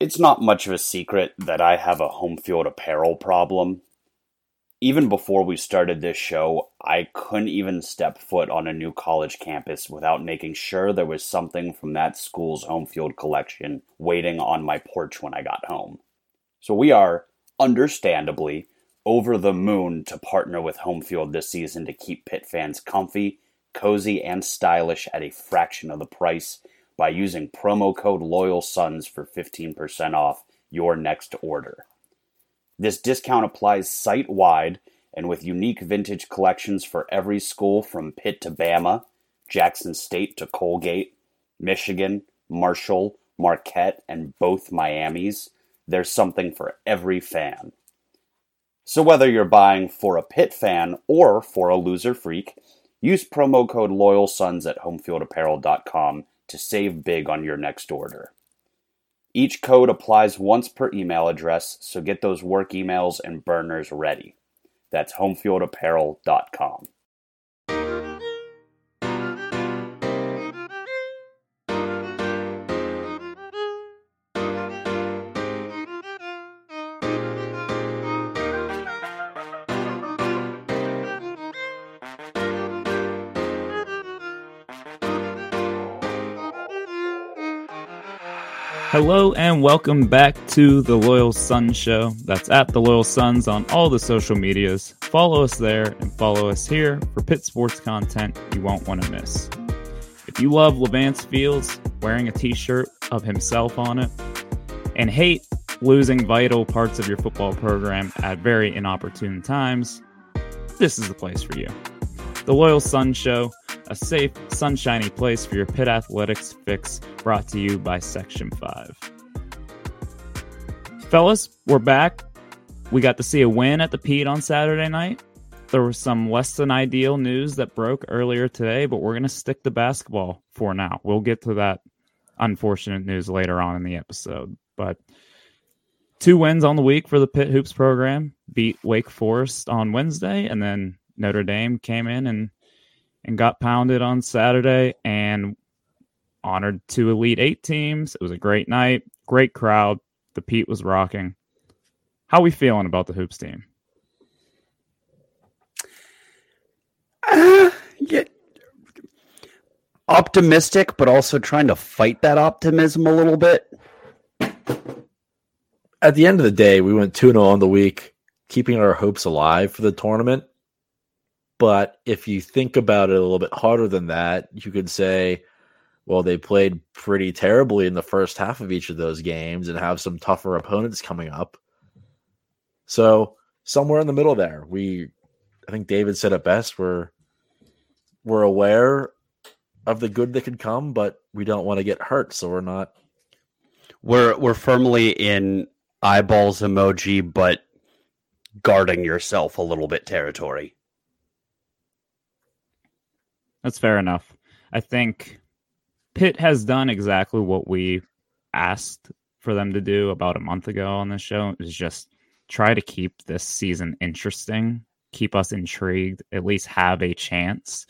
It's not much of a secret that I have a Homefield Apparel problem. Even before we started this show, I couldn't even step foot on a new college campus without making sure there was something from that school's home field collection waiting on my porch when I got home. So we are, understandably, over the moon to partner with Homefield this season to keep Pitt fans comfy, cozy, and stylish at a fraction of the price by using promo code Loyal Sons for 15% off your next order. This discount applies site wide and with unique vintage collections for every school from Pitt to Bama, Jackson State to Colgate, Michigan, Marshall, Marquette, and both Miamis. There's something for every fan. So whether you're buying for a Pitt fan or for a loser freak, use promo code Loyal Sons at homefieldapparel.com to save big on your next order. Each code applies once per email address, so get those work emails and burners ready. That's homefieldapparel.com. Hello and welcome back to the Loyal Sons Show. That's at the Loyal Sons on all the social medias. Follow us there and follow us here for Pitt sports content you won't want to miss. If you love Levance Fields wearing a t shirt of himself on it and hate losing vital parts of your football program at very inopportune times, this is the place for you. The Loyal Sons Show a safe, sunshiny place for your Pitt athletics fix brought to you by Section 5. Fellas, we're back. We got to see a win at the Pete on Saturday night. There was some less than ideal news that broke earlier today, but we're going to stick to basketball for now. We'll get to that unfortunate news later on in the episode. But two wins on the week for the Pitt Hoops program beat Wake Forest on Wednesday, and then Notre Dame came in and and got pounded on Saturday and honored two Elite Eight teams. It was a great night, great crowd. The Pete was rocking. How we feeling about the hoops team? Uh, yeah. Optimistic, but also trying to fight that optimism a little bit. At the end of the day, we went 2 0 on the week, keeping our hopes alive for the tournament. But if you think about it a little bit harder than that, you could say, well, they played pretty terribly in the first half of each of those games and have some tougher opponents coming up. So somewhere in the middle there, we, I think David said it best. We're we're aware of the good that could come, but we don't want to get hurt, so we're not. We're we're firmly in eyeballs emoji, but guarding yourself a little bit territory. That's fair enough. I think Pitt has done exactly what we asked for them to do about a month ago on this show is just try to keep this season interesting, keep us intrigued, at least have a chance.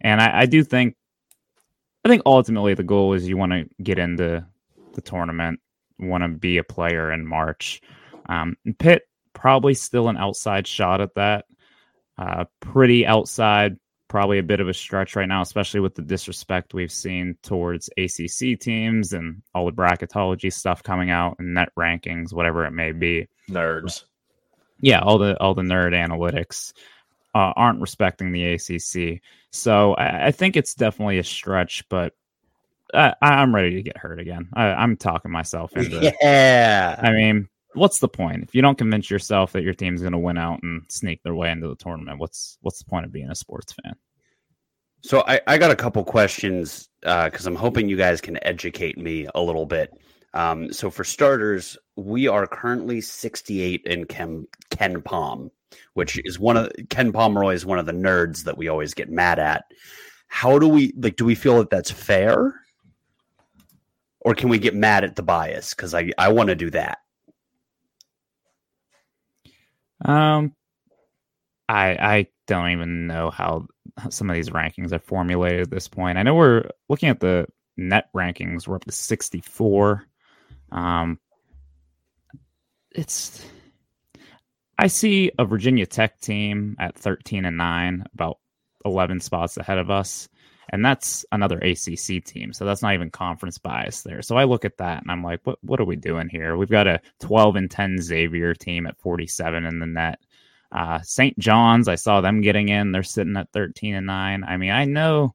And I, I do think I think ultimately the goal is you want to get into the tournament, want to be a player in March. Um, Pitt probably still an outside shot at that. Uh, pretty outside, probably a bit of a stretch right now, especially with the disrespect we've seen towards ACC teams and all the bracketology stuff coming out and net rankings, whatever it may be. Nerds. Yeah, all the all the nerd analytics uh, aren't respecting the ACC. So I, I, think it's definitely a stretch, but I, am ready to get hurt again. I, am talking myself into. Yeah. I mean, what's the point if you don't convince yourself that your team's going to win out and sneak their way into the tournament? What's what's the point of being a sports fan? So I, I got a couple questions because uh, I'm hoping you guys can educate me a little bit. Um, so for starters, we are currently 68 in Ken KenPom, which is one of Ken Pomeroy is one of the nerds that we always get mad at. How do we like? Do we feel that that's fair, or can we get mad at the bias? Because I I want to do that. Um, I I don't even know how some of these rankings are formulated at this point. I know we're looking at the net rankings. We're up to 64. Um, it's I see a Virginia Tech team at 13 and 9, about 11 spots ahead of us. And that's another ACC team. So that's not even conference bias there. So I look at that and I'm like, what, what are we doing here? We've got a 12 and 10 Xavier team at 47 in the net. Uh, St. John's, I saw them getting in. They're sitting at 13 and 9. I mean, I know.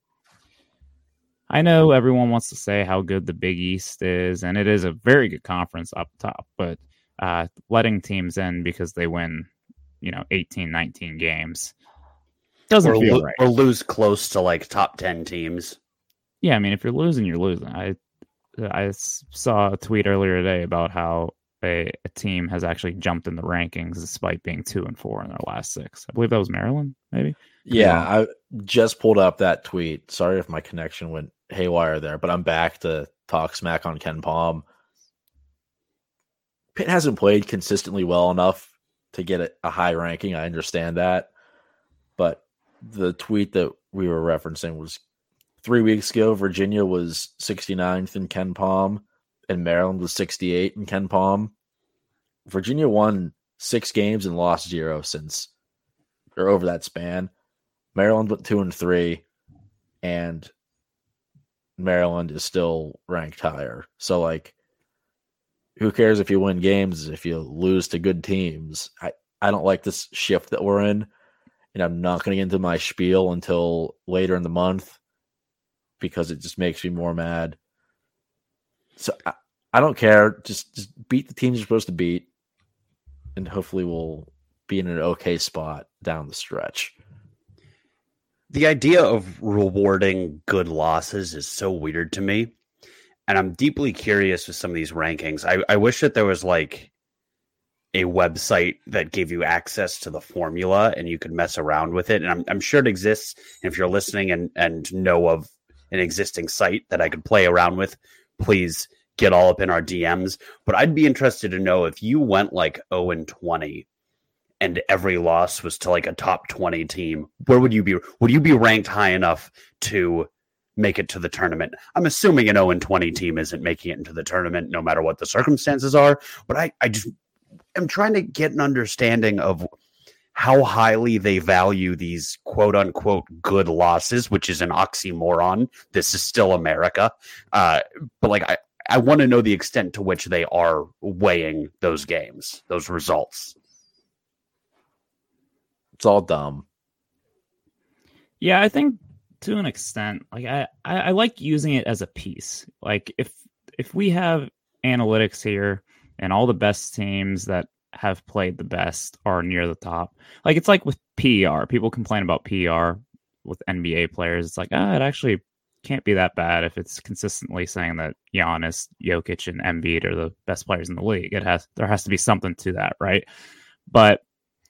I know everyone wants to say how good the Big East is, and it is a very good conference up top, but uh, letting teams in because they win, you know, 18, 19 games doesn't or, feel lo- right. or lose close to like top 10 teams. Yeah, I mean, if you're losing, you're losing. I I saw a tweet earlier today about how a, a team has actually jumped in the rankings despite being two and four in their last six. I believe that was Maryland, maybe. Yeah, I just pulled up that tweet. Sorry if my connection went haywire there, but I'm back to talk smack on KenPom. Pitt hasn't played consistently well enough to get a, a high ranking. I understand that. But the tweet that we were referencing was three weeks ago, Virginia was 69th in KenPom, and Maryland was 68 in KenPom. Virginia won six games and lost zero since or over that span. Maryland went two and three, and Maryland is still ranked higher. So like who cares if you win games if you lose to good teams? I, I don't like this shift that we're in. And I'm not going to get into my spiel until later in the month because it just makes me more mad. So I, I don't care. Just just beat the teams you're supposed to beat, and hopefully we'll be in an okay spot down the stretch. The idea of rewarding good losses is so weird to me. And I'm deeply curious with some of these rankings. I, I wish that there was like a website that gave you access to the formula and you could mess around with it. And I'm, I'm sure it exists. And if you're listening and, and know of an existing site that I could play around with, please get all up in our DMs. But I'd be interested to know if you went like 0 and 20 and every loss was to like a top 20 team, where would you be? Would you be ranked high enough to make it to the tournament? I'm assuming an 0 and 20 team isn't making it into the tournament no matter what the circumstances are. But I, I just am trying to get an understanding of how highly they value these quote unquote good losses, which is an oxymoron. This is still America. Uh, but like, I, I want to know the extent to which they are weighing those games, those results. It's all dumb. Yeah, I think to an extent, like I, I, I like using it as a piece. Like if if we have analytics here and all the best teams that have played the best are near the top. Like it's like with PR, People complain about PR with NBA players. It's like, ah, it actually can't be that bad if it's consistently saying that Giannis, Jokic, and Embiid are the best players in the league. It has there has to be something to that, right? But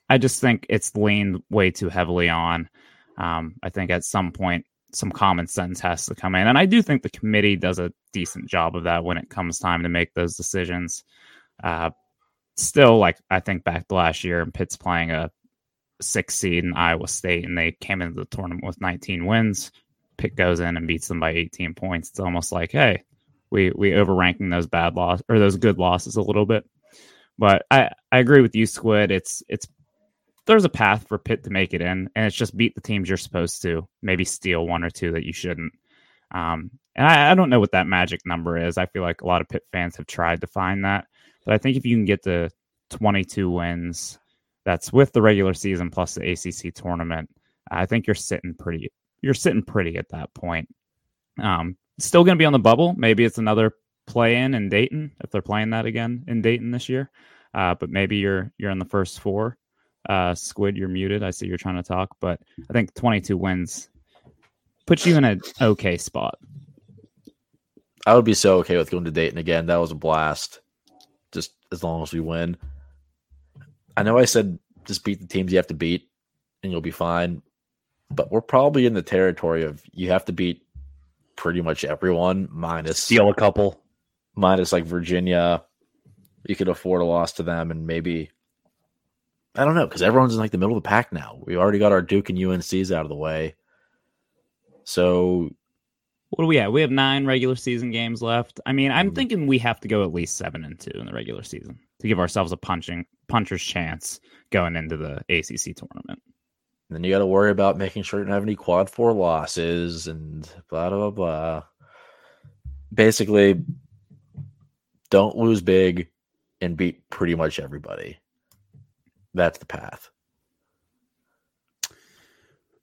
I just think it's leaned way too heavily on. Um, I think at some point some common sense has to come in, and I do think the committee does a decent job of that when it comes time to make those decisions. Uh, still, like I think back to last year, and Pitt's playing a six seed in Iowa State, and they came into the tournament with 19 wins. Pitt goes in and beats them by 18 points. It's almost like, hey, we we overranking those bad loss or those good losses a little bit. But I I agree with you, Squid. It's it's there's a path for Pitt to make it in, and it's just beat the teams you're supposed to. Maybe steal one or two that you shouldn't. Um, and I, I don't know what that magic number is. I feel like a lot of Pitt fans have tried to find that, but I think if you can get to 22 wins, that's with the regular season plus the ACC tournament. I think you're sitting pretty. You're sitting pretty at that point. Um, still going to be on the bubble. Maybe it's another play in in Dayton if they're playing that again in Dayton this year. Uh, but maybe you're you're in the first four. Uh, Squid, you're muted. I see you're trying to talk, but I think 22 wins puts you in an okay spot. I would be so okay with going to Dayton again. That was a blast. As long as we win. I know I said just beat the teams you have to beat and you'll be fine. But we're probably in the territory of you have to beat pretty much everyone minus Steal a couple. minus like Virginia. You could afford a loss to them and maybe I don't know because everyone's in like the middle of the pack now. We already got our Duke and UNC's out of the way, so What do we have? We have nine regular season games left. I mean, I'm mm-hmm. thinking we have to go at least seven and two in the regular season to give ourselves a punching puncher's chance going into the ACC tournament. And then you got to worry about making sure you don't have any quad four losses and blah blah blah. Basically, don't lose big and beat pretty much everybody. That's the path.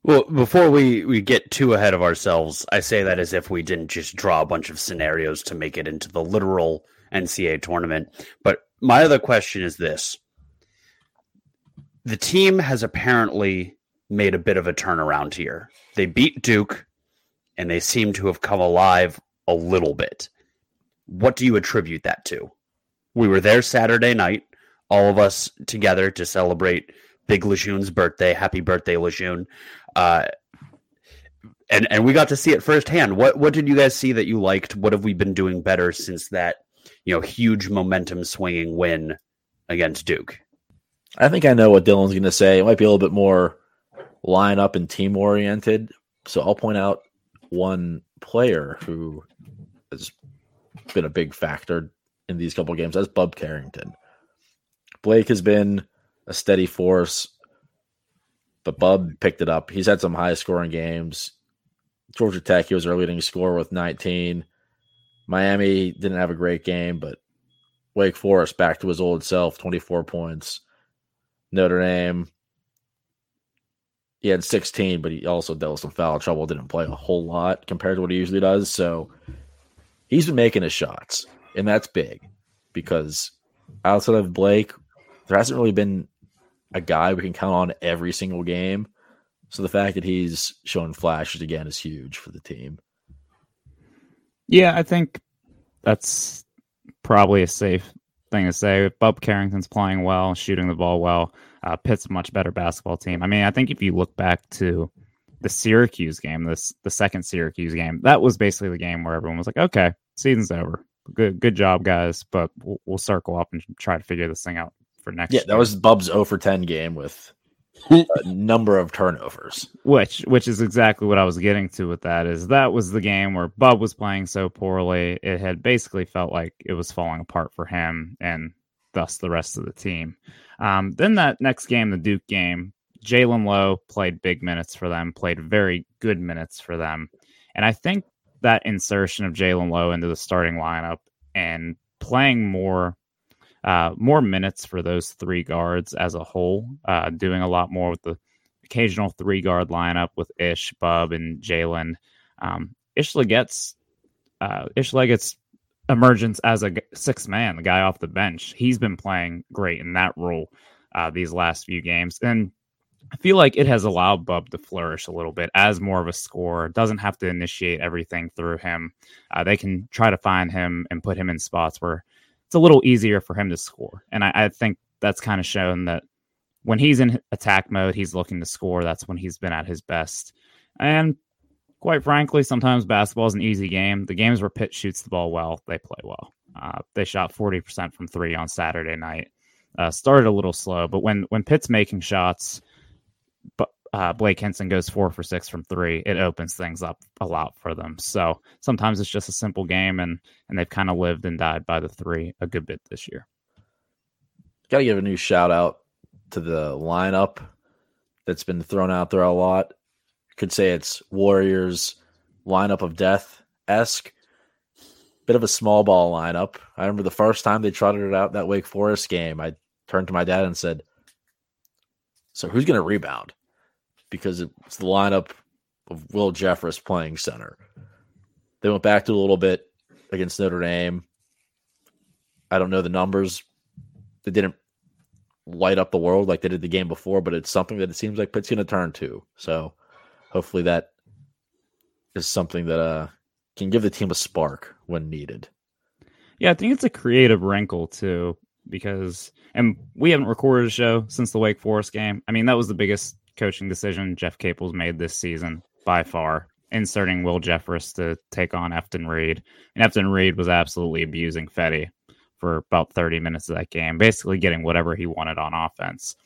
Well, before we, we get too ahead of ourselves, I say that as if we didn't just draw a bunch of scenarios to make it into the literal NCAA tournament. But my other question is this the team has apparently made a bit of a turnaround here. They beat Duke and they seem to have come alive a little bit. What do you attribute that to? We were there Saturday night, all of us together to celebrate Big Lejeune's birthday. Happy birthday, Lejeune. Uh, and and we got to see it firsthand. What what did you guys see that you liked? What have we been doing better since that you know huge momentum swinging win against Duke? I think I know what Dylan's going to say. It might be a little bit more line up and team oriented. So I'll point out one player who has been a big factor in these couple games. That's Bub Carrington. Blake has been a steady force, but Bub picked it up. He's had some high scoring games. Georgia Tech, he was our leading scorer with 19. Miami didn't have a great game, but Wake Forest back to his old self, 24 points. Notre Dame, he had 16, but he also dealt with some foul trouble, didn't play a whole lot compared to what he usually does. So he's been making his shots, and that's big because outside of Blake, there hasn't really been a guy we can count on every single game. So the fact that he's showing flashes again is huge for the team. Yeah, I think that's probably a safe thing to say. Bub Carrington's playing well, shooting the ball well. Uh, Pitt's much better basketball team. I mean, I think if you look back to the Syracuse game, this the second Syracuse game, that was basically the game where everyone was like, "Okay, season's over. Good, good job, guys." But we'll, we'll circle up and try to figure this thing out for next. Yeah, that was Bub's 0 for 10 game with a number of turnovers. Which which is exactly what I was getting to with that is that was the game where Bub was playing so poorly. It had basically felt like it was falling apart for him and thus the rest of the team. Um, then that next game, the Duke game, Jaland Lowe played big minutes for them, played very good minutes for them. And I think that insertion of Jaland Lowe into the starting lineup and playing more uh, more minutes for those three guards as a whole, uh, doing a lot more with the occasional three guard lineup with Ish, Bub, and Jaland. Um, Ish Leggett's uh, Ish Leggett's emergence as a sixth man, the guy off the bench, he's been playing great in that role uh, these last few games, and I feel like it has allowed Bub to flourish a little bit as more of a scorer. Doesn't have to initiate everything through him. Uh, they can try to find him and put him in spots where it's a little easier for him to score. And I, I think that's kind of shown that when he's in attack mode, he's looking to score. That's when he's been at his best. And quite frankly, sometimes basketball is an easy game. The games where Pitt shoots the ball well, they play well. Uh, they shot 40% from three on Saturday night. Uh, started a little slow, but when when Pitt's making shots, but uh, Blake Hinson goes four for six from three, it opens things up a lot for them. So sometimes it's just a simple game, and and they've kind of lived and died by the three a good bit this year. Got to give a new shout out to the lineup that's been thrown out there a lot. Could say it's Warriors lineup of death esque. Bit of a small ball lineup. I remember the first time they trotted it out that Wake Forest game. I turned to my dad and said, "So who's going to rebound?" Because it's the lineup of Will Jeffress playing center. They went back to a little bit against Notre Dame. I don't know the numbers. They didn't light up the world like they did the game before, but it's something that it seems like Pitt's going to turn to. So hopefully that is something that uh, can give the team a spark when needed. Yeah, I think it's a creative wrinkle too, because and we haven't recorded a show since the Wake Forest game. I mean, that was the biggest coaching decision Jeff Capel's made this season by far, inserting Will Jeffress to take on Efton Reid. And Efton Reid was absolutely abusing Fetty for about 30 minutes of that game, basically getting whatever he wanted on offense.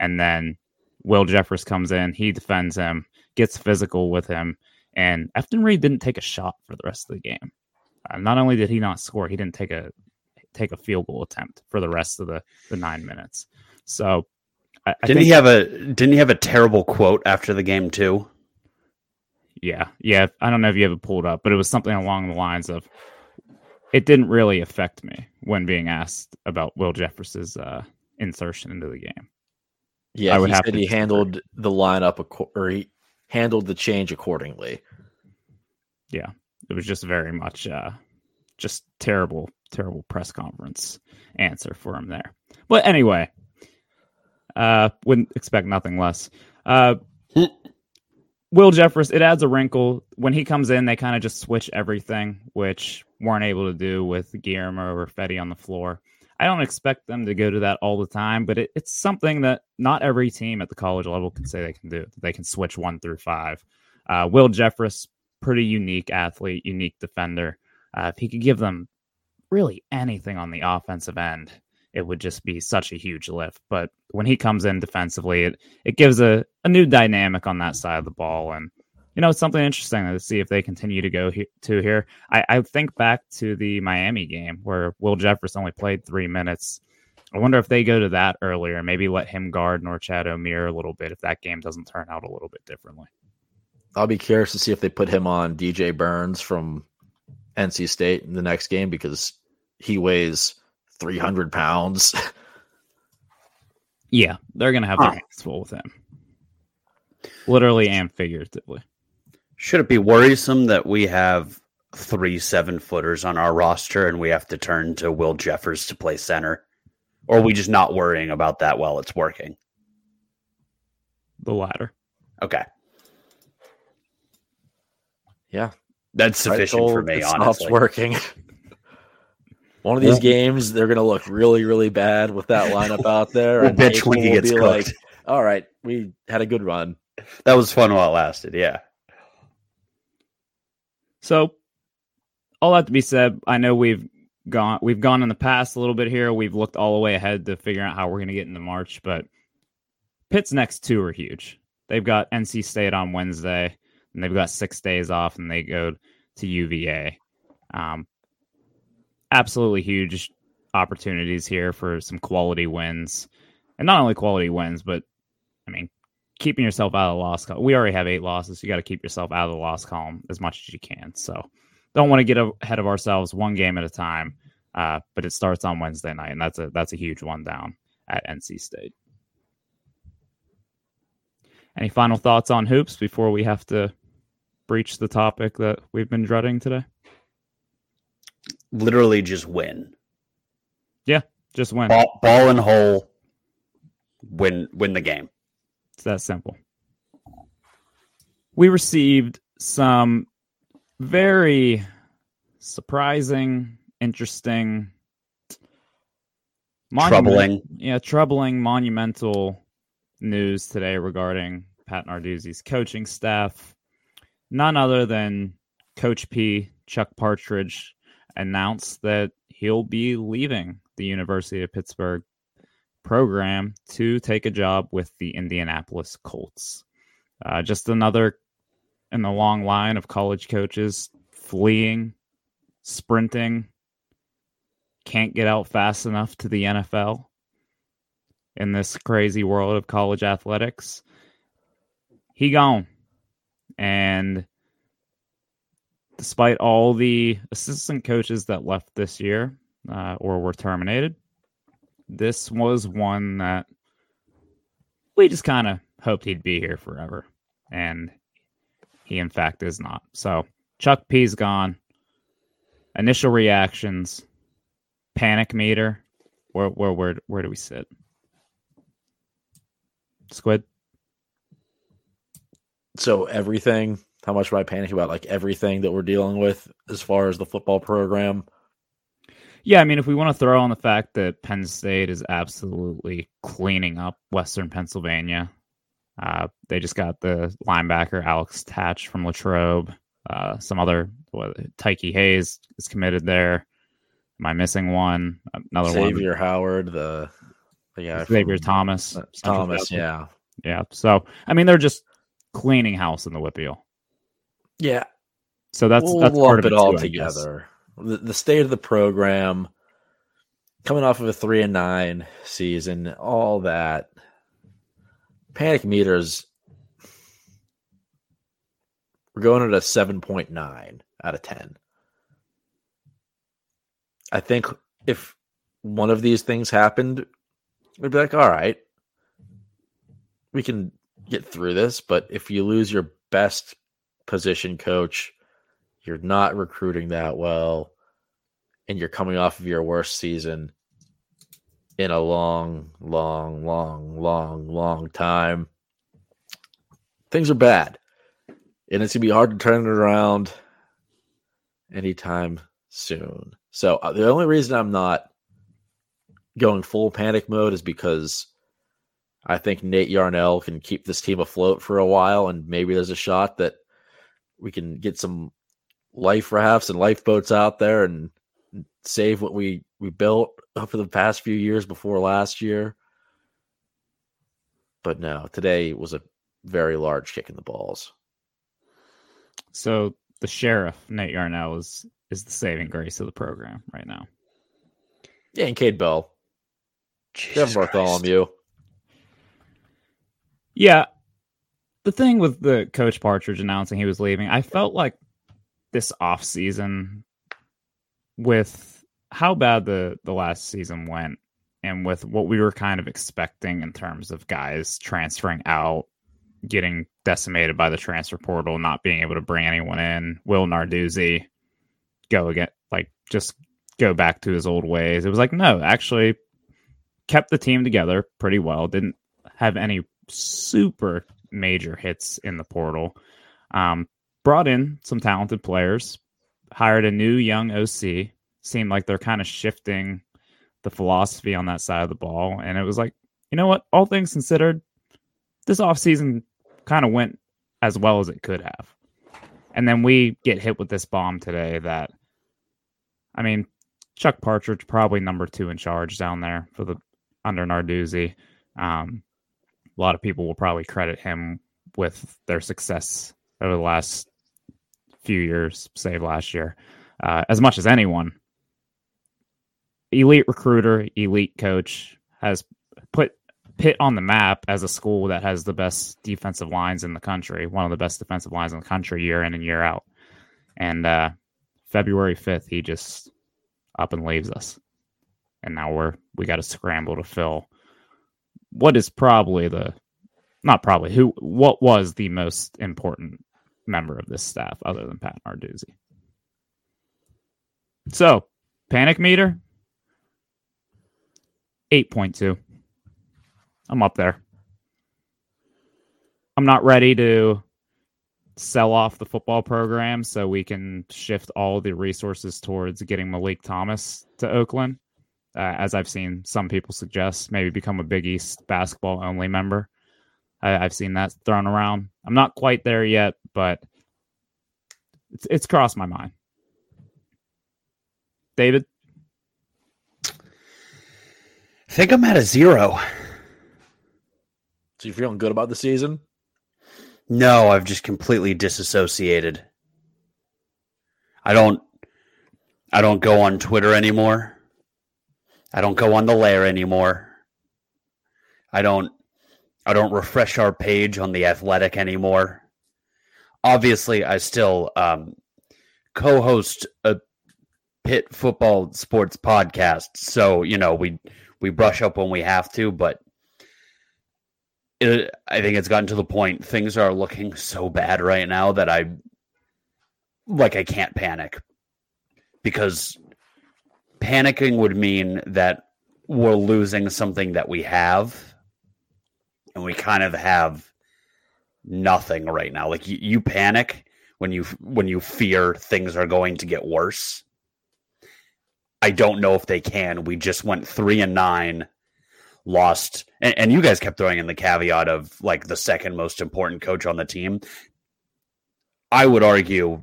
And then Will Jeffress comes in, he defends him, gets physical with him, And Efton Reid didn't take a shot for the rest of the game. Uh, not only did he not score, he didn't take a take a field goal attempt for the rest of the, the nine minutes. So I, I didn't he have a didn't he have a terrible quote after the game too? Yeah, yeah. I don't know if you have it pulled up, but it was something along the lines of, "It didn't really affect me when being asked about Will Jeffress's uh, insertion into the game." Yeah, I would he have said he handled the lineup or he handled the change accordingly. Yeah, it was just very much uh, just terrible, terrible press conference answer for him there. But anyway, uh, wouldn't expect nothing less. Uh, Will Jeffress, it adds a wrinkle. When he comes in, they kind of just switch everything, which weren't able to do with Guillermo or Fetty on the floor. I don't expect them to go to that all the time, but it, it's something that not every team at the college level can say they can do. They can switch one through five. Uh, Will Jeffress, pretty unique athlete, unique defender. Uh, if he could give them really anything on the offensive end, it would just be such a huge lift. But when he comes in defensively, it, it gives a, a new dynamic on that side of the ball. And, you know, it's something interesting to see if they continue to go he- to here. I, I think back to the Miami game where Will Jeffress only played three minutes. I wonder if they go to that earlier, maybe let him guard Norchad Omier a little bit if that game doesn't turn out a little bit differently. I'll be curious to see if they put him on DJ Burns from NC State in the next game because he weighs 300 pounds. yeah, they're going to have their hands full with him. Literally and figuratively. Should it be worrisome that we have three seven footers on our roster and we have to turn to Will Jeffress to play center? Or are we just not worrying about that while it's working? The latter. Okay. Yeah. That's sufficient for me, honestly. It's working. One of these yeah. games, they're going to look really, really bad with that lineup out there. and bitch when he gets cooked. Like, All right, we had a good run. That was fun while it lasted. Yeah. So, all that to be said, I know we've gone we've gone in the past a little bit here. We've looked all the way ahead to figure out how we're going to get into March, but Pitt's next two are huge. They've got NC State on Wednesday, and they've got six days off, and they go to UVA. Um, absolutely huge opportunities here for some quality wins. And not only quality wins, but I mean, keeping yourself out of the loss column. We already have eight losses. You got to keep yourself out of the loss column as much as you can. So don't want to get ahead of ourselves one game at a time. Uh, but it starts on Wednesday night, and that's a that's a huge one down at NC State. Any final thoughts on hoops before we have to breach the topic that we've been dreading today? Literally just win. Yeah, just win. Ball, ball and hole, win win the game. It's that simple. We received some very surprising, interesting, troubling, yeah, troubling, monumental news today regarding Pat Narduzzi's coaching staff. None other than Coach P, Chuck Partridge, announced that he'll be leaving the University of Pittsburgh program to take a job with the Indianapolis Colts. Uh, just another in the long line of college coaches fleeing, sprinting, can't get out fast enough to the NFL in this crazy world of college athletics. He gone. And despite all the assistant coaches that left this year uh, or were terminated, this was one that we just kind of hoped he'd be here forever. And he, in fact, is not. So Chuck P's gone. Initial reactions, panic meter. Where, where, where, where do we sit? Squid. So everything how much am I panicking about like everything that we're dealing with as far as the football program? Yeah, I mean, if we want to throw on the fact that Penn State is absolutely cleaning up Western Pennsylvania, uh, they just got the linebacker Alex Tatsch from Latrobe. Uh, some other what, Tyke Hayes is committed there. Am I missing one? Another Xavier one. Xavier Howard, the, the guy Xavier from, Thomas. Uh, Thomas, yeah, yeah. So I mean, they're just cleaning house in the WPIAL. Yeah. So that's we'll that's lump part of it it all too, together. The, the state of the program, coming off of a three and nine season, all that. Panic meters. We're going at a seven point nine out of ten. I think if one of these things happened, we'd be like, all right, we can get through this. But if you lose your best position coach, you're not recruiting that well, and you're coming off of your worst season in a long, long, long, long, long time. Things are bad. And it's to be hard to turn it around anytime soon. So uh, the only reason I'm not going full panic mode is because I think Nate Yarnell can keep this team afloat for a while, and maybe there's a shot that we can get some life rafts and lifeboats out there and save what we we built over the past few years before last year. But no, today was a very large kick in the balls. So the sheriff Nate Yarnell is is the saving grace of the program right now. Yeah, and Cade Bell, Jesus Jeff Christ. Bartholomew. Yeah. The thing with the coach Partridge announcing he was leaving, I felt like this off season with how bad the the last season went and with what we were kind of expecting in terms of guys transferring out, getting decimated by the transfer portal, not being able to bring anyone in, Will Narduzzi go again like just go back to his old ways. It was like, no, actually kept the team together pretty well. Didn't have any super major hits in the portal. Um, brought in some talented players, hired a new young OC. Seemed like they're kind of shifting the philosophy on that side of the ball. And it was like, you know what? All things considered, this offseason kind of went as well as it could have. And then we get hit with this bomb today that, I mean, Chuck Partridge probably number two in charge down there for the under Narduzzi. Um, a lot of people will probably credit him with their success over the last few years, save last year, uh, as much as anyone. Elite recruiter, elite coach has put Pitt on the map as a school that has the best defensive lines in the country, one of the best defensive lines in the country year in and year out. And uh, February 5th, he just up and leaves us. And now we're we got to scramble to fill what is probably the not probably who what was the most important member of this staff other than Pat Narduzzi. So, panic meter 8.2. I'm up there. I'm not ready to sell off the football program so we can shift all the resources towards getting Malik Thomas to Oakland. Uh, as I've seen some people suggest, maybe become a Big East basketball only member. I, I've seen that thrown around. I'm not quite there yet, but it's, it's crossed my mind. David, I think I'm at a zero. So you feeling good about the season? No, I've just completely disassociated. I don't I don't go on Twitter anymore. I don't go on the lair anymore. I don't I don't refresh our page on the athletic anymore. Obviously, I still um, co-host a Pitt football sports podcast, so you know we we brush up when we have to, but it, I think it's gotten to the point things are looking so bad right now that I like I can't panic because panicking would mean that we're losing something that we have and we kind of have nothing right now. Like you, you panic when you when you fear things are going to get worse. I don't know if they can. We just went 3 and 9 lost and, and, you guys kept throwing in the caveat of like the second most important coach on the team. I would argue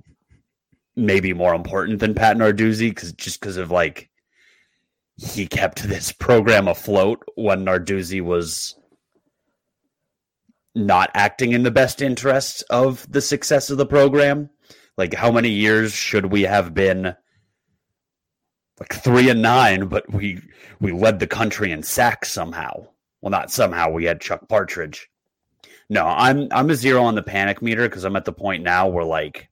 maybe more important than pat narduzzi because just because of like he kept this program afloat when narduzzi was not acting in the best interests of the success of the program Like, how many years should we have been like three and nine, but we we led the country in sacks somehow? Well, not somehow. We had Chuck Partridge. No, I'm I'm a zero on the panic meter because I'm at the point now where like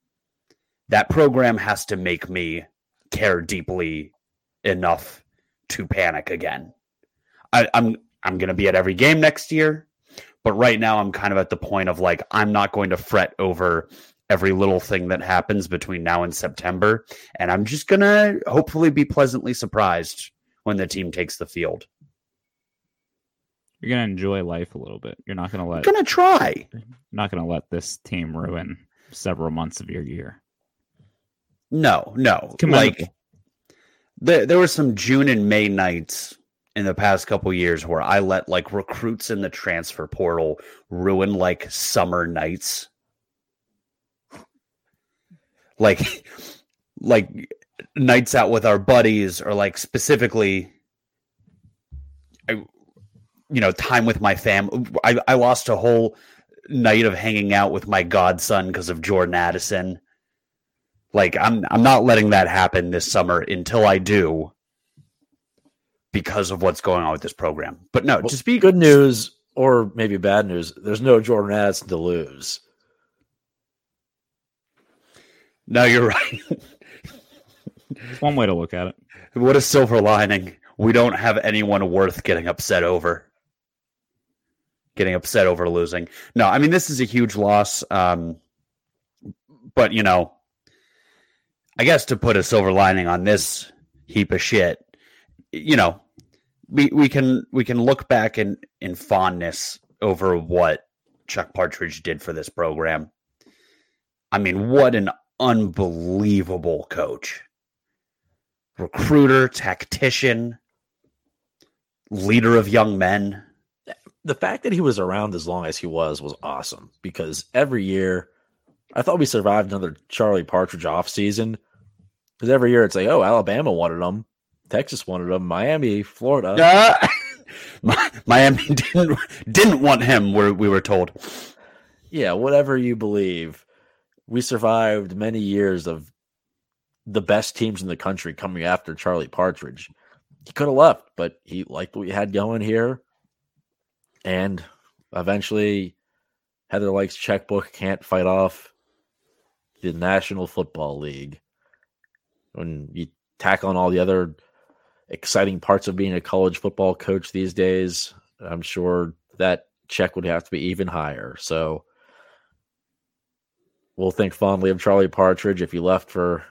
that program has to make me care deeply enough to panic again. I, I'm I'm gonna be at every game next year, but right now I'm kind of at the point of like I'm not going to fret over every little thing that happens between now and September, and I'm just gonna hopefully be pleasantly surprised when the team takes the field. You're gonna enjoy life a little bit. You're not gonna let. I'm gonna try. Not gonna let this team ruin several months of your year. No, no. Like there, there were some June and May nights in the past couple years where I let like recruits in the transfer portal ruin like summer nights. Like like nights out with our buddies or like specifically I, you know time with my family I, I lost a whole night of hanging out with my godson because of jordan addison like I'm I'm not letting that happen this summer until I do because of what's going on with this program. But no, well, just be good news or maybe bad news. There's no Jordan Addison to lose. No, you're right. one way to look at it. What a silver lining. We don't have anyone worth getting upset over. Getting upset over losing. No, I mean this is a huge loss. Um, but you know, I guess to put a silver lining on this heap of shit, you know, we, we can we can look back in, in fondness over what Chuck Partridge did for this program. I mean, what an unbelievable coach. Recruiter, tactician, leader of young men. The fact that he was around as long as he was was awesome because every year I thought we survived another Charlie Partridge off season because every year it's like, oh, Alabama wanted them, Texas wanted them, Miami, Florida. Uh, Miami didn't didn't want him. Where we were told. Yeah, whatever you believe, we survived many years of the best teams in the country coming after Charlie Partridge. He could have left, but he liked what we had going here, and eventually, Heather Lyke's checkbook can't fight off the National Football League. When you tack on all the other exciting parts of being a college football coach these days, I'm sure that check would have to be even higher. So we'll think fondly of Charlie Partridge. If he left for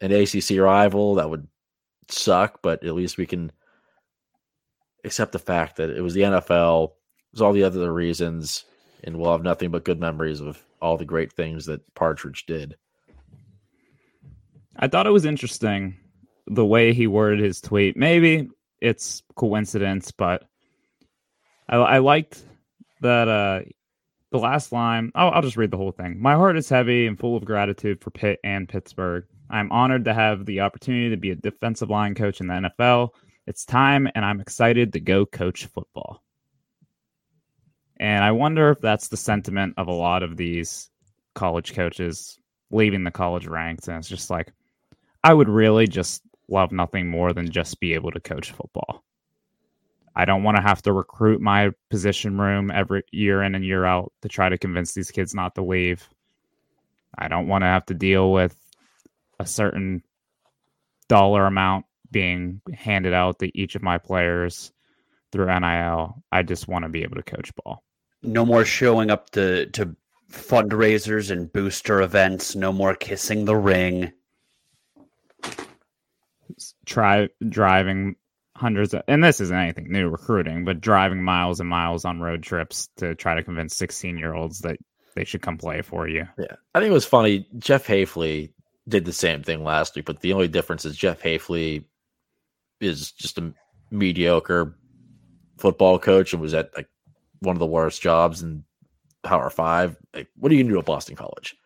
an ACC rival, that would suck, but at least we can accept the fact that it was the NFL, it was all the other reasons, and we'll have nothing but good memories of all the great things that Partridge did. I thought it was interesting the way he worded his tweet. Maybe it's coincidence, but I, I liked that uh, the last line. I'll, I'll just read the whole thing. My heart is heavy and full of gratitude for Pitt and Pittsburgh. I'm honored to have the opportunity to be a defensive line coach in the NFL. It's time, and I'm excited to go coach football. And I wonder if that's the sentiment of a lot of these college coaches leaving the college ranks. And it's just like, I would really just love nothing more than just be able to coach football. I don't want to have to recruit my position room every year in and year out to try to convince these kids not to leave. I don't want to have to deal with a certain dollar amount being handed out to each of my players through NIL. I just want to be able to coach ball. No more showing up to to fundraisers and booster events. No more kissing the ring try driving hundreds of, and this isn't anything new recruiting, but driving miles and miles on road trips to try to convince 16 year olds that they should come play for you. Yeah. I think it was funny. Jeff Hafley did the same thing last week, but the only difference is Jeff Hafley is just a mediocre football coach and was at like one of the worst jobs in Power Five. Like, what are you gonna do at Boston College?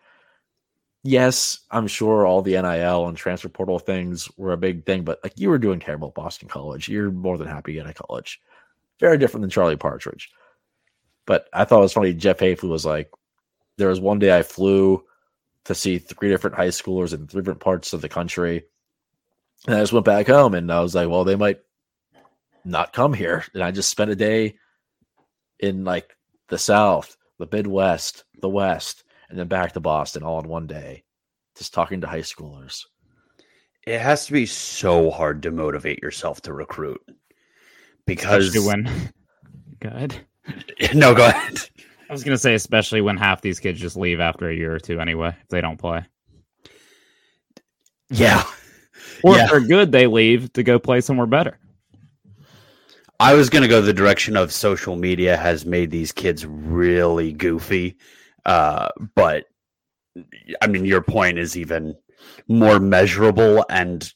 yes, I'm sure all the NIL and transfer portal things were a big thing, but like you were doing terrible at Boston College. You're more than happy at a college. Very different than Charlie Partridge. But I thought it was funny. Jeff Hafley was like, there was one day I flew to see three different high schoolers in three different parts of the country. And I just went back home and I was like, well, they might not come here. And I just spent a day in like the South, the Midwest, the West, and then back to Boston all in one day, just talking to high schoolers. It has to be so hard to motivate yourself to recruit because Especially when. Go ahead. no, go ahead. I was gonna say, especially when half these kids just leave after a year or two anyway, if they don't play. Yeah, Or Yeah. if they're good, they leave to go play somewhere better. I was going to go the direction of social media has made these kids really goofy. Uh, but I mean, your point is even more measurable and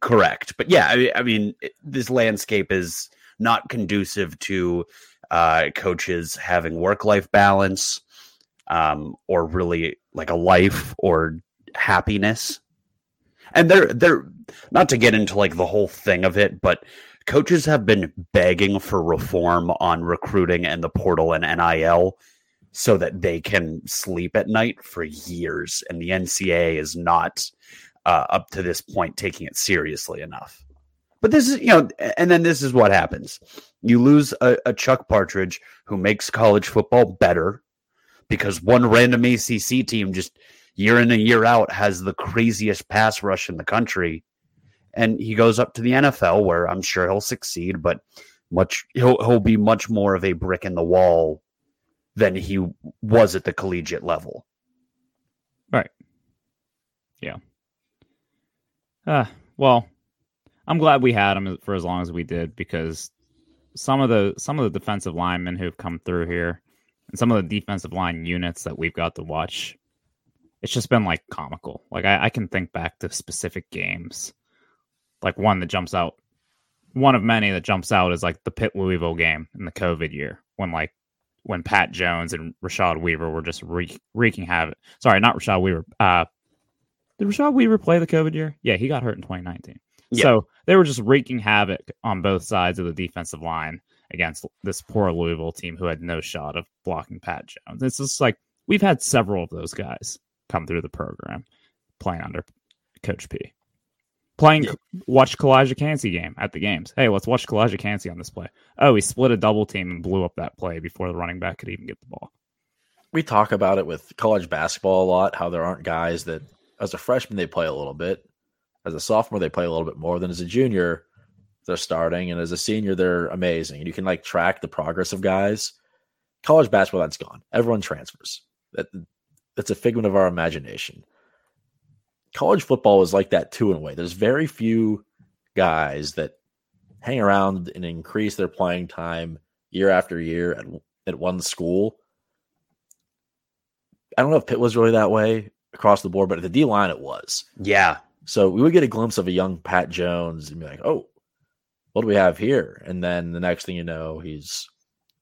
correct. But yeah, I, I mean, this landscape is not conducive to uh, coaches having work life balance um, or really like a life or happiness. And they're they're not to get into like the whole thing of it, but coaches have been begging for reform on recruiting and the portal and NIL so that they can sleep at night for years. And the NCAA is not uh, up to this point taking it seriously enough. But this is, you know, and then this is what happens you lose a, a Chuck Partridge who makes college football better because one random ACC team just year in and year out has the craziest pass rush in the country and he goes up to the NFL where I'm sure he'll succeed, but much he'll he'll be much more of a brick in the wall than he was at the collegiate level. Right. Yeah. Uh, well, I'm glad we had him for as long as we did because some of the some of the defensive linemen who've come through here and some of the defensive line units that we've got to watch, it's just been like comical. Like I, I can think back to specific games, like one that jumps out. One of many that jumps out is like the Pitt Louisville game in the COVID year when like when Pat Jones and Rashad Weaver were just wreak, wreaking havoc. Sorry, not Rashad Weaver. Uh, did Rashad Weaver play the COVID year? Yeah, he got hurt in 2019. Yeah. So they were just wreaking havoc on both sides of the defensive line against this poor Louisville team who had no shot of blocking Pat Jones. It's just like we've had several of those guys come through the program playing under Coach P. Playing, watch Calijah Kancey game at the games. Hey, let's watch Calijah Kancey on this play. Oh, he split a double team and blew up that play before the running back could even get the ball. We talk about it with college basketball a lot, how there aren't guys that as a freshman they play a little bit. As a sophomore, they play a little bit more than as a junior, they're starting, and as a senior, they're amazing. And you can like track the progress of guys. College basketball, that's gone. Everyone transfers. That that's a figment of our imagination. College football is like that too in a way. There's very few guys that hang around and increase their playing time year after year at, at one school. I don't know if Pitt was really that way across the board, but at the D line it was. Yeah. So we would get a glimpse of a young Pat Jones and be like, oh, what do we have here? And then the next thing you know, he's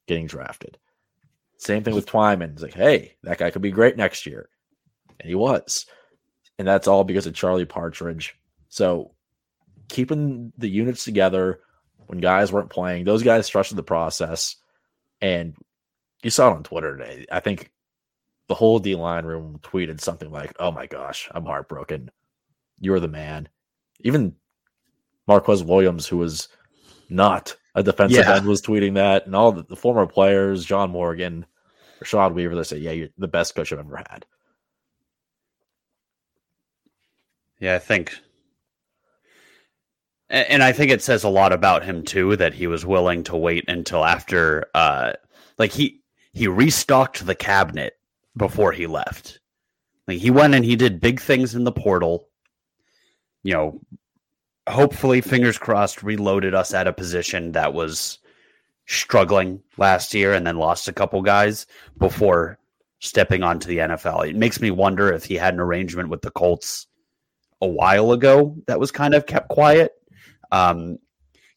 getting drafted. Same thing with Twyman. It's like, hey, that guy could be great next year. And he was. And that's all because of Charlie Partridge. So keeping the units together when guys weren't playing, those guys trusted the process. And you saw it on Twitter today. I think the whole D line room tweeted something like, oh my gosh, I'm heartbroken. You're the man. Even Marquez Williams, who was not a defensive Yeah. end, was tweeting that. And all the, the former players, John Morgan, Rashad Weaver, they say, yeah, you're the best coach I've ever had. Yeah, I think. And I think it says a lot about him too that he was willing to wait until after uh like he he restocked the cabinet before he left. Like he went and he did big things in the portal. You know, hopefully fingers crossed reloaded us at a position that was struggling last year and then lost a couple guys before stepping onto the NFL. It makes me wonder if he had an arrangement with the Colts a while ago that was kind of kept quiet. Um,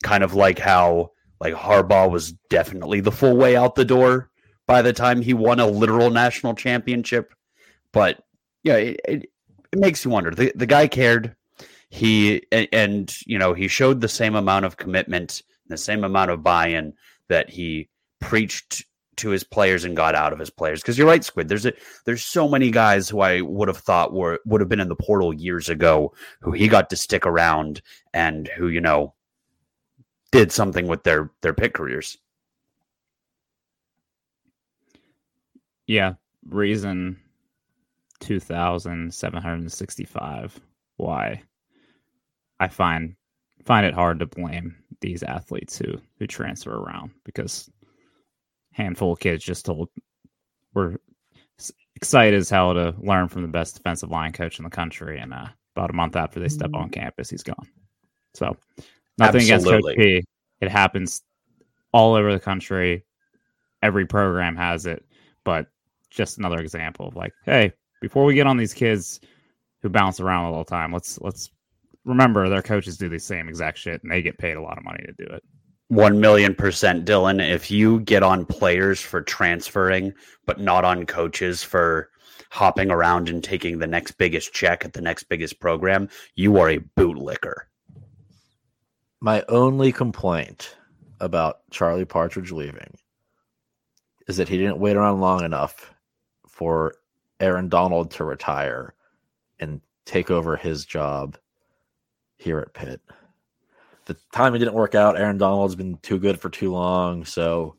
kind of like how like Harbaugh was definitely the full way out the door by the time he won a literal national championship. But yeah, it, it, it makes you wonder. The the guy cared. He and, and you know he showed the same amount of commitment, the same amount of buy-in that he preached to his players and got out of his players. Because you're right, Squid. There's a there's so many guys who I would have thought were would have been in the portal years ago who he got to stick around and who you know did something with their their Pitt careers. Yeah, reason two thousand seven hundred sixty-five. Why? I find find it hard to blame these athletes who who transfer around because handful of kids just told were excited as hell to learn from the best defensive line coach in the country, and uh, about a month after they step on campus, he's gone. So nothing Absolutely. against Coach P. It happens all over the country. Every program has it, but just another example of like, hey, before we get on these kids who bounce around all the time, let's let's remember their coaches do the same exact shit and they get paid a lot of money to do it. One million percent, Dylan. If you get on players for transferring, but not on coaches for hopping around and taking the next biggest check at the next biggest program, you are a bootlicker. My only complaint about Charlie Partridge leaving is that he didn't wait around long enough for Aaron Donald to retire and take over his job here at Pitt. The timing didn't work out. Aaron Donald's been too good for too long. So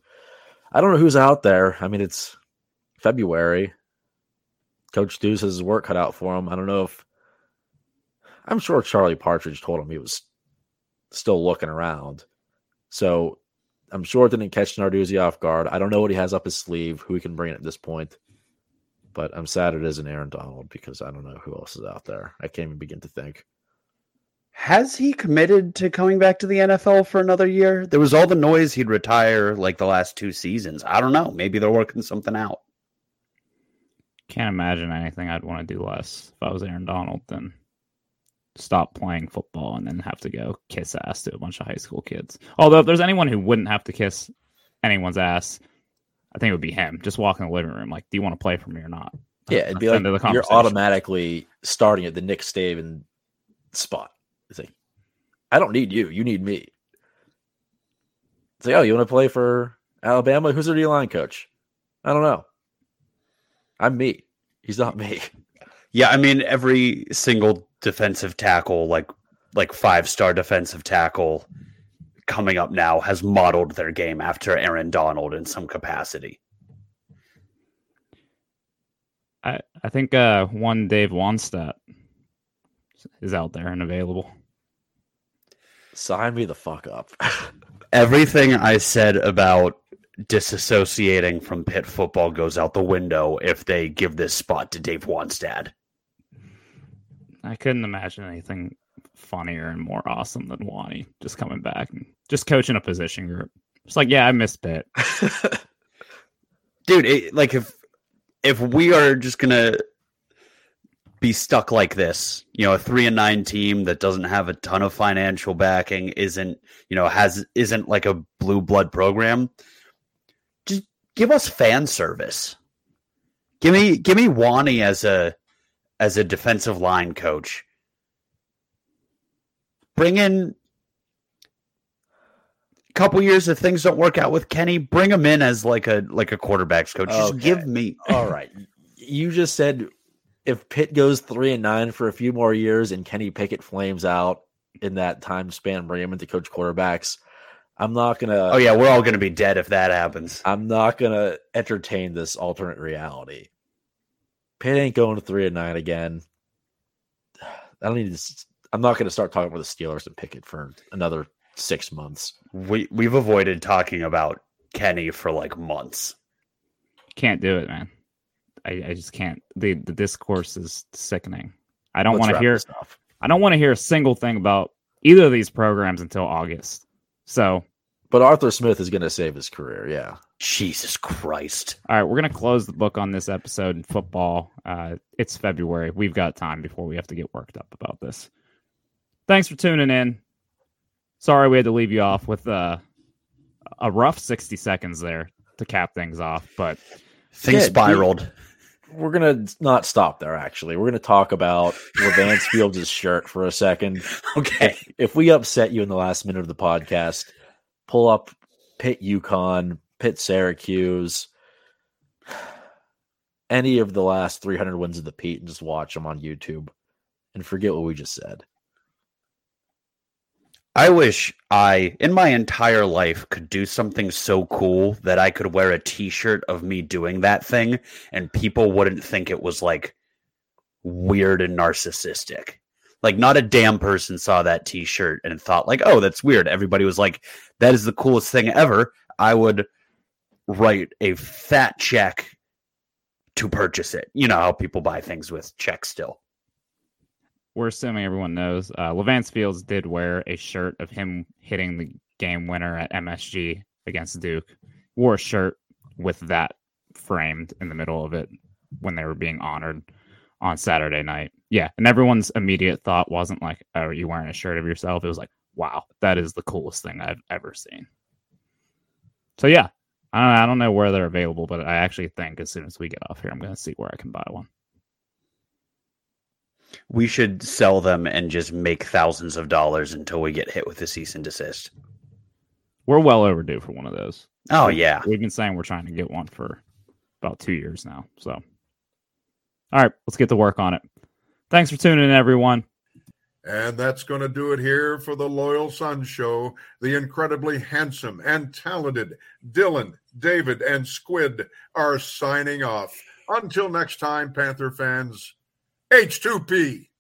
I don't know who's out there. I mean, it's February. Coach Deuce has his work cut out for him. I don't know if I'm sure Charlie Partridge told him he was still looking around. So I'm sure it didn't catch Narduzzi off guard. I don't know what he has up his sleeve, who he can bring at this point. But I'm sad it isn't Aaron Donald because I don't know who else is out there. I can't even begin to think. Has he committed to coming back to the NFL for another year? There was all the noise he'd retire like the last two seasons. I don't know. Maybe they're working something out. Can't imagine anything I'd want to do less if I was Aaron Donald than stop playing football and then have to go kiss ass to a bunch of high school kids. Although if there's anyone who wouldn't have to kiss anyone's ass, I think it would be him. Just walk in the living room like, do you want to play for me or not? Yeah, it'd be End the like you're automatically starting at the Nick Staven spot. It's like, I don't need you. You need me. It's like, oh, you want to play for Alabama? Who's their D line coach? I don't know. I'm me. He's not me. Yeah, I mean every single defensive tackle, like like five star defensive tackle coming up now, has modeled their game after Aaron Donald in some capacity. I, I think uh, one Dave Wannstedt is out there and available. Sign me the fuck up. Everything I said about disassociating from Pitt football goes out the window if they give this spot to Dave Wannstedt. I couldn't imagine anything funnier and more awesome than Wanny just coming back and just coaching a position group. It's like, yeah, I missed Pitt. dude it, like if if we are just gonna be stuck like this. You know a three and nine team that doesn't have a ton of financial backing isn't you know has isn't like a blue blood program. Just give us fan service. Give me give me Wanny as a as a defensive line coach. Bring in a couple years if things don't work out with Kenny, bring him in as like a like a quarterbacks coach. Just give me. All right. You just said if Pitt goes three and nine for a few more years and Kenny Pickett flames out in that time span, bring him into coach quarterbacks. I'm not gonna. Oh yeah, we're all gonna be dead if that happens. I'm not gonna entertain this alternate reality. Pitt ain't going to three and nine again. I don't need to. I'm not gonna start talking about the Steelers and Pickett for another six months. We we've avoided talking about Kenny for like months. Can't do it, man. I, I just can't. The the discourse is sickening. I don't want to hear. this. I don't want to hear a single thing about either of these programs until August. So, But Arthur Smith is gonna save his career. Yeah. Jesus Christ. all right, we're gonna close the book on this episode in football. Uh, it's February. We've got time before we have to get worked up about this. Thanks for tuning in. Sorry we had to leave you off with uh, a rough sixty seconds there to cap things off, but Things Yeah, spiraled. We're gonna not stop there. Actually, we're gonna talk about Levance Fields' shirt for a second. Okay. If we upset you in the last minute of the podcast, pull up Pitt UConn, Pitt Syracuse. any of the last 300 wins of the Pete and just watch them on YouTube and forget what we just said. I wish I, in my entire life, could do something so cool that I could wear a t shirt of me doing that thing and people wouldn't think it was like weird and narcissistic. Like, not a damn person saw that t shirt and thought, like, oh, that's weird. Everybody was like, that is the coolest thing ever. I would write a fat check to purchase it. You know how people buy things with checks still we're assuming everyone knows uh, Levance Fields did wear a shirt of him hitting the game winner at MSG against Duke. Wore a shirt with that framed in the middle of it when they were being honored on Saturday night. Yeah, and everyone's immediate thought wasn't like, "Oh, are you wearing a shirt of yourself?" It was like, "Wow, that is the coolest thing I've ever seen." So yeah, I don't, I don't know where they're available, but I actually think as soon as we get off here, I'm going to see where I can buy one. We should sell them and just make thousands of dollars until we get hit with a cease and desist. We're well overdue for one of those. Oh yeah, we've been saying we're trying to get one for about two years now. So, all right, let's get to work on it. Thanks for tuning in, everyone. And that's going to do it here for the Loyal Sons Show. The incredibly handsome and talented Dylan, David, and Squid are signing off. Until next time, Panther fans. H2P.